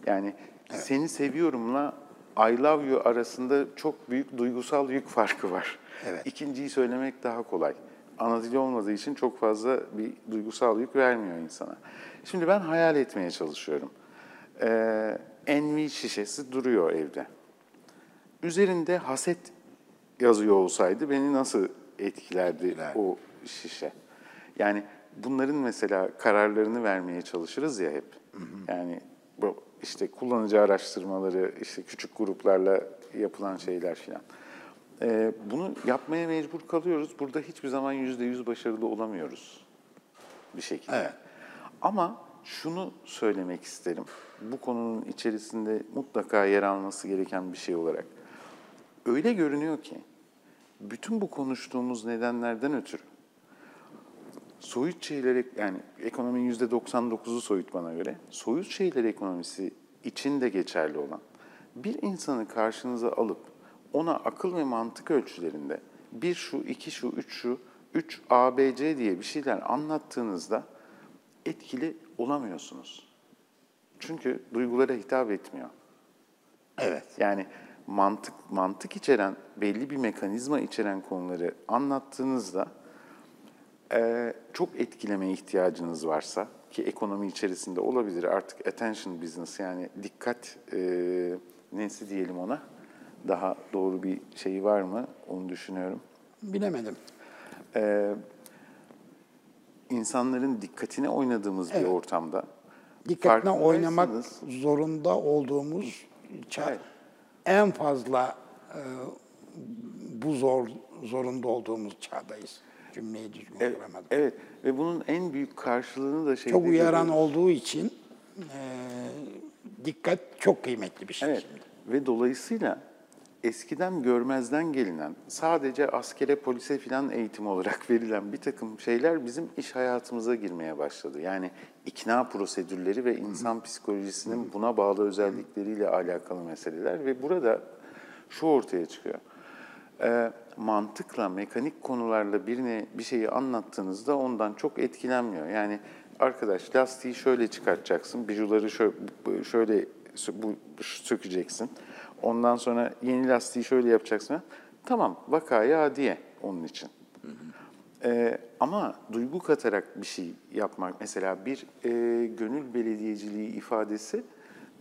Speaker 2: yani seni seviyorumla I love you arasında çok büyük duygusal yük farkı var.
Speaker 1: Evet.
Speaker 2: İkinciyi söylemek daha kolay. Dili olmadığı için çok fazla bir duygusal yük vermiyor insana. Şimdi ben hayal etmeye çalışıyorum. Ee, envy şişesi duruyor evde. Üzerinde haset yazıyor olsaydı beni nasıl etkilerdi o şişe? Yani bunların mesela kararlarını vermeye çalışırız ya hep. Yani bu işte kullanıcı araştırmaları, işte küçük gruplarla yapılan şeyler filan. Ee, bunu yapmaya mecbur kalıyoruz. Burada hiçbir zaman yüzde yüz başarılı olamıyoruz bir şekilde.
Speaker 1: Evet.
Speaker 2: Ama şunu söylemek isterim. Bu konunun içerisinde mutlaka yer alması gereken bir şey olarak. Öyle görünüyor ki bütün bu konuştuğumuz nedenlerden ötürü soyut şeyler yani ekonominin yüzde 99'u soyut bana göre. Soyut şeyler ekonomisi için de geçerli olan bir insanı karşınıza alıp ona akıl ve mantık ölçülerinde bir şu, iki şu, üç şu, üç ABC diye bir şeyler anlattığınızda etkili olamıyorsunuz. Çünkü duygulara hitap etmiyor.
Speaker 1: Evet.
Speaker 2: Yani mantık mantık içeren belli bir mekanizma içeren konuları anlattığınızda e, çok etkilemeye ihtiyacınız varsa ki ekonomi içerisinde olabilir artık attention business yani dikkat e, nesi diyelim ona daha doğru bir şeyi var mı onu düşünüyorum.
Speaker 1: Bilemedim.
Speaker 2: E, insanların dikkatine oynadığımız bir
Speaker 1: Evet.
Speaker 2: ortamda
Speaker 1: Dikkatine oynamak zorunda olduğumuz
Speaker 2: Evet.
Speaker 1: en fazla e, bu zor zorunda olduğumuz çağdayız. Cümleyi düzgün
Speaker 2: Evet,
Speaker 1: kuramadım.
Speaker 2: evet ve bunun en büyük karşılığını da şeyde
Speaker 1: Çok uyaran
Speaker 2: görüyoruz.
Speaker 1: olduğu için e, dikkat çok kıymetli bir şey.
Speaker 2: Evet ve dolayısıyla eskiden görmezden gelinen, sadece askere, polise filan eğitim olarak verilen bir takım şeyler bizim iş hayatımıza girmeye başladı. Yani ikna prosedürleri ve insan psikolojisinin buna bağlı özellikleriyle alakalı meseleler ve burada şu ortaya çıkıyor. Ee, mantıkla, mekanik konularla birine bir şeyi anlattığınızda ondan çok etkilenmiyor. Yani arkadaş lastiği şöyle çıkartacaksın, bijuları şöyle, şöyle bu, sökeceksin. Ondan sonra yeni lastiği şöyle yapacaksın. Tamam, vakaya diye onun için. Ee, ama duygu katarak bir şey yapmak, mesela bir e, gönül belediyeciliği ifadesi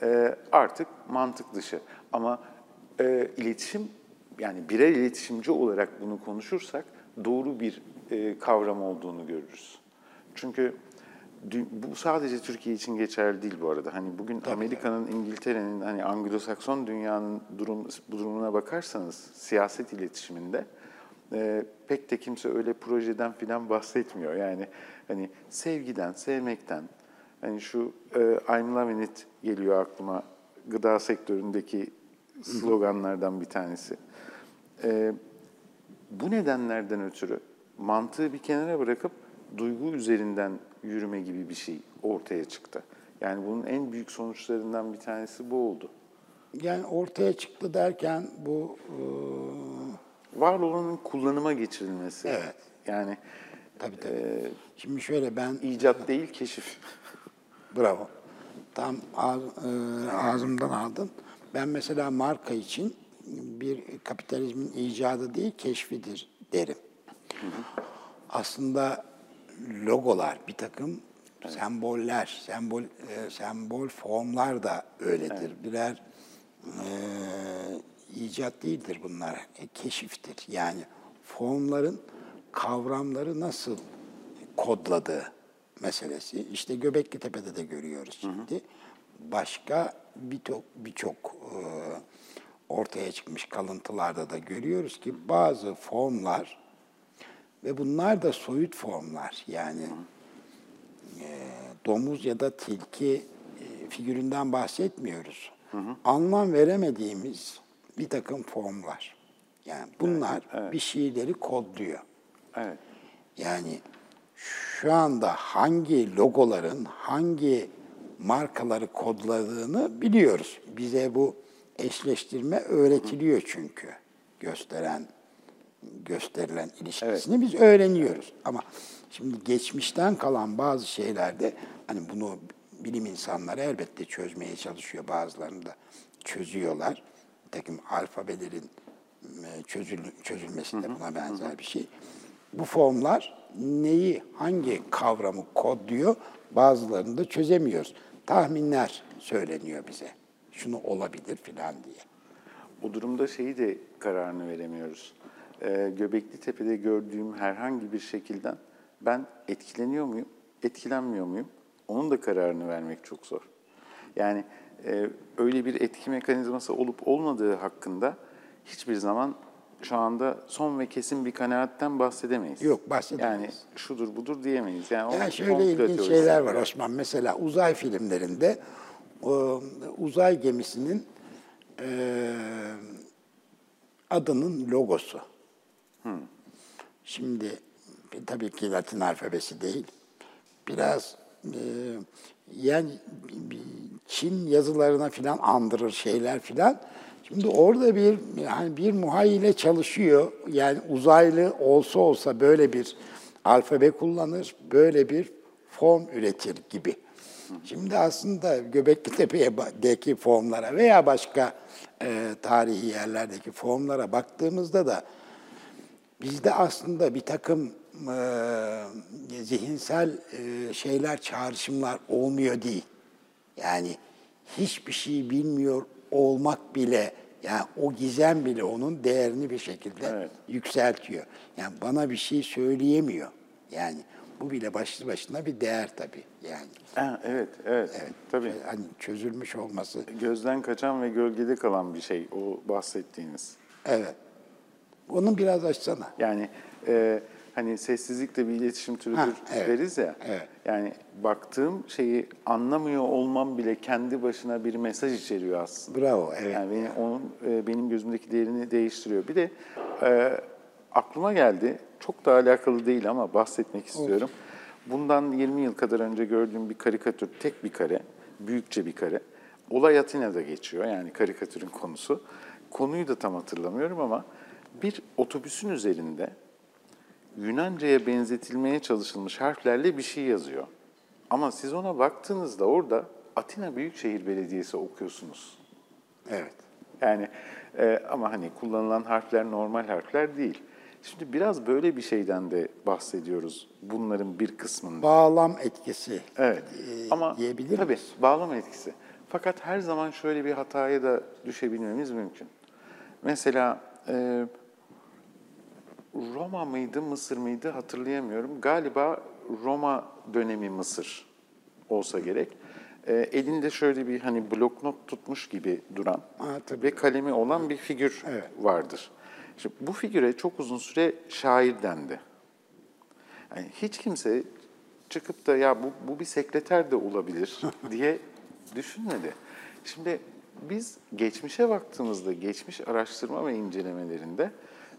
Speaker 2: e, artık mantık dışı. Ama e, iletişim, yani birer iletişimci olarak bunu konuşursak doğru bir e, kavram olduğunu görürüz. Çünkü bu sadece Türkiye için geçerli değil bu arada. Hani bugün Amerika'nın, İngiltere'nin, hani Anglo-Sakson dünyanın durum, bu durumuna bakarsanız siyaset iletişiminde e, pek de kimse öyle projeden filan bahsetmiyor. Yani hani sevgiden, sevmekten, hani şu e, I'm loving it geliyor aklıma gıda sektöründeki sloganlardan bir tanesi. E, bu nedenlerden ötürü mantığı bir kenara bırakıp duygu üzerinden yürüme gibi bir şey ortaya çıktı. Yani bunun en büyük sonuçlarından bir tanesi bu oldu.
Speaker 1: Yani ortaya çıktı derken bu e,
Speaker 2: Var olanın kullanıma geçirilmesi.
Speaker 1: Evet.
Speaker 2: Yani
Speaker 1: tabii tabii.
Speaker 2: e,
Speaker 1: Şimdi şöyle ben
Speaker 2: icat değil keşif.
Speaker 1: Bravo. Tam ağz, e, ağzımdan aldın. Ben mesela marka için bir kapitalizmin icadı değil, keşfidir derim. Aslında logolar, bir takım semboller, sembol e, sembol formlar da öyledir. Birer e, icat değildir bunlar, e, keşiftir. Yani formların kavramları nasıl kodladığı meselesi. İşte Göbekli Tepe'de de görüyoruz şimdi. Başka birçok birçok e, ortaya çıkmış kalıntılarda da görüyoruz ki bazı formlar ve bunlar da soyut formlar. Yani e, domuz ya da tilki e, figüründen bahsetmiyoruz. Anlam veremediğimiz bir takım formlar. Yani bunlar bir şeyleri kodluyor.
Speaker 2: Evet.
Speaker 1: Yani şu anda hangi logoların hangi markaları kodladığını biliyoruz. Bize bu eşleştirme öğretiliyor çünkü. Gösteren gösterilen ilişkisini biz öğreniyoruz. Ama şimdi geçmişten kalan bazı şeylerde hani bunu bilim insanları elbette çözmeye çalışıyor bazılarını da çözüyorlar. Takım alfabelerin e, çözül, çözülmesinde buna benzer bir şey. Bu formlar neyi, hangi kavramı kodluyor bazılarını da çözemiyoruz. Tahminler söyleniyor bize. Şunu olabilir filan diye.
Speaker 2: o durumda şeyi de kararını veremiyoruz. Ee, Göbekli Tepe'de gördüğüm herhangi bir şekilden ben etkileniyor muyum, etkilenmiyor muyum? Onun da kararını vermek çok zor. Yani e, öyle bir etki mekanizması olup olmadığı hakkında hiçbir zaman şu anda son ve kesin bir kanaatten bahsedemeyiz.
Speaker 1: Yok, bahsedemeyiz.
Speaker 2: Yani şudur budur diyemeyiz. Yani,
Speaker 1: Yani şöyle ilginç şeyler var Osman. Mesela uzay filmlerinde o, uzay gemisinin eee, adının logosu. Şimdi e, tabii ki Latin alfabesi değil. Biraz eee, yani Çin yazılarına filan andırır şeyler filan. Şimdi orada bir yani bir muhayyile çalışıyor. Yani uzaylı olsa olsa böyle bir alfabe kullanır, böyle bir form üretir gibi. Şimdi aslında Göbekli Tepe'deki formlara veya başka e, tarihi yerlerdeki formlara baktığımızda da bizde aslında bir takım e, zihinsel e, şeyler, çağrışımlar olmuyor değil. Yani hiçbir şey bilmiyor olmak bile, yani o gizem bile onun değerini bir şekilde
Speaker 2: Evet.
Speaker 1: yükseltiyor. Yani bana bir şey söyleyemiyor. Yani bu bile başlı başına bir değer tabii. Yani
Speaker 2: Ha, evet, evet,
Speaker 1: evet,
Speaker 2: Tabii.
Speaker 1: hani çözülmüş olması.
Speaker 2: Gözden kaçan ve gölgede kalan bir şey o bahsettiğiniz.
Speaker 1: Evet. Onu biraz açsana.
Speaker 2: Yani e, hani sessizlik de bir iletişim türüdür
Speaker 1: Ha, evet.
Speaker 2: deriz ya.
Speaker 1: Evet.
Speaker 2: Yani baktığım şeyi anlamıyor olmam bile kendi başına bir mesaj içeriyor aslında.
Speaker 1: Bravo, evet.
Speaker 2: Yani beni, onun e, benim gözümdeki değerini değiştiriyor. Bir de e, aklıma geldi. Çok da alakalı değil ama bahsetmek istiyorum. Bundan 20 yıl kadar önce gördüğüm bir karikatür, tek bir kare, büyükçe bir kare. Olay Atina'da geçiyor yani karikatürün konusu. Konuyu da tam hatırlamıyorum ama bir otobüsün üzerinde Yunanca'ya benzetilmeye çalışılmış harflerle bir şey yazıyor. Ama siz ona baktığınızda orada Atina Büyükşehir Belediyesi okuyorsunuz.
Speaker 1: Evet.
Speaker 2: Yani e, ama hani kullanılan harfler normal harfler değil. Şimdi biraz böyle bir şeyden de bahsediyoruz bunların bir kısmında.
Speaker 1: Bağlam etkisi
Speaker 2: Evet.
Speaker 1: e,
Speaker 2: Ama
Speaker 1: diyebilir
Speaker 2: tabii
Speaker 1: miyiz?
Speaker 2: bağlama etkisi. Fakat her zaman şöyle bir hataya da düşebilmemiz mümkün. Mesela e, Roma mıydı, Mısır mıydı hatırlayamıyorum. Galiba Roma dönemi Mısır olsa gerek. E, elinde şöyle bir hani bloknot tutmuş gibi duran
Speaker 1: Ha, tabii.
Speaker 2: ve kalemi olan bir figür
Speaker 1: Evet.
Speaker 2: vardır. Şimdi bu figüre çok uzun süre şair dendi. Yani hiç kimse çıkıp da ya bu, bu bir sekreter de olabilir diye düşünmedi. Şimdi biz geçmişe baktığımızda, geçmiş araştırma ve incelemelerinde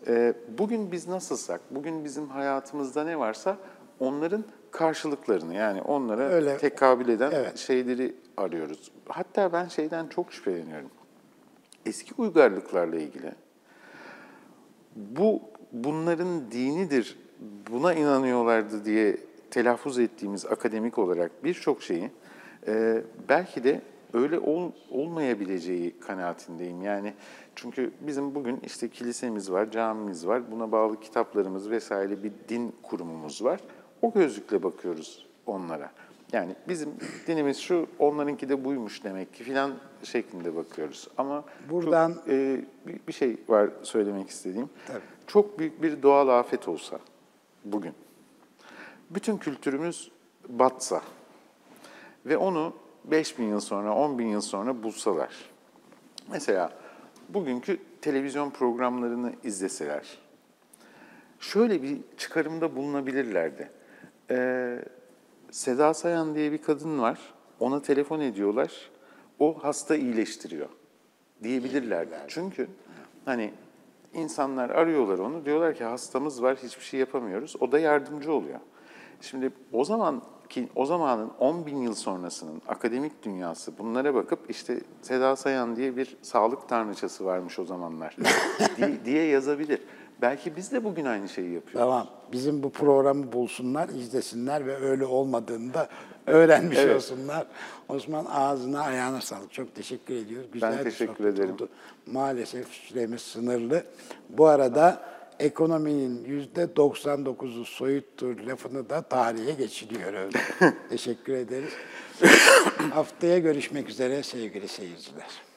Speaker 2: e, bugün biz nasılsak, bugün bizim hayatımızda ne varsa onların karşılıklarını yani onlara
Speaker 1: Öyle.
Speaker 2: tekabül eden
Speaker 1: Evet.
Speaker 2: şeyleri arıyoruz. Hatta ben şeyden çok şüpheleniyorum. Eski uygarlıklarla ilgili bu bunların dinidir, buna inanıyorlardı diye telaffuz ettiğimiz akademik olarak birçok şeyi e, belki de öyle ol, olmayabileceği kanaatindeyim. Yani çünkü bizim bugün işte kilisemiz var, camimiz var, buna bağlı kitaplarımız vesaire bir din kurumumuz var. O gözlükle bakıyoruz onlara. Yani bizim dinimiz şu, onlarınki de buymuş demek ki filan şeklinde bakıyoruz. Ama
Speaker 1: Buradan-
Speaker 2: çok, e, bir, şey var söylemek istediğim.
Speaker 1: Tabii.
Speaker 2: Çok büyük bir doğal afet olsa bugün, bütün kültürümüz batsa ve onu 5 bin yıl sonra, 10 bin yıl sonra bulsalar. Mesela bugünkü televizyon programlarını izleseler, şöyle bir çıkarımda bulunabilirlerdi. Ee, Seda Sayan diye bir kadın var. Ona telefon ediyorlar. O hasta iyileştiriyor diyebilirlerdi. Çünkü hani insanlar arıyorlar onu. Diyorlar ki hastamız var hiçbir şey yapamıyoruz. O da yardımcı oluyor. Şimdi o zaman ki o zamanın 10 bin yıl sonrasının akademik dünyası bunlara bakıp işte Seda Sayan diye bir sağlık tanrıçası varmış o zamanlar diye, diye yazabilir. Belki biz de bugün aynı şeyi yapıyoruz.
Speaker 1: Tamam. Bizim bu programı bulsunlar, izlesinler ve öyle olmadığını da öğrenmiş
Speaker 2: Evet.
Speaker 1: olsunlar. Osman ağzına ayağına sağlık. Çok teşekkür ediyoruz. Güzel bir
Speaker 2: teşekkür ederim.
Speaker 1: oldu. Maalesef süremiz sınırlı. Bu arada ekonominin yüzde 99'u soyuttur lafını da tarihe geçiliyor öyle. teşekkür ederiz. Haftaya görüşmek üzere sevgili seyirciler.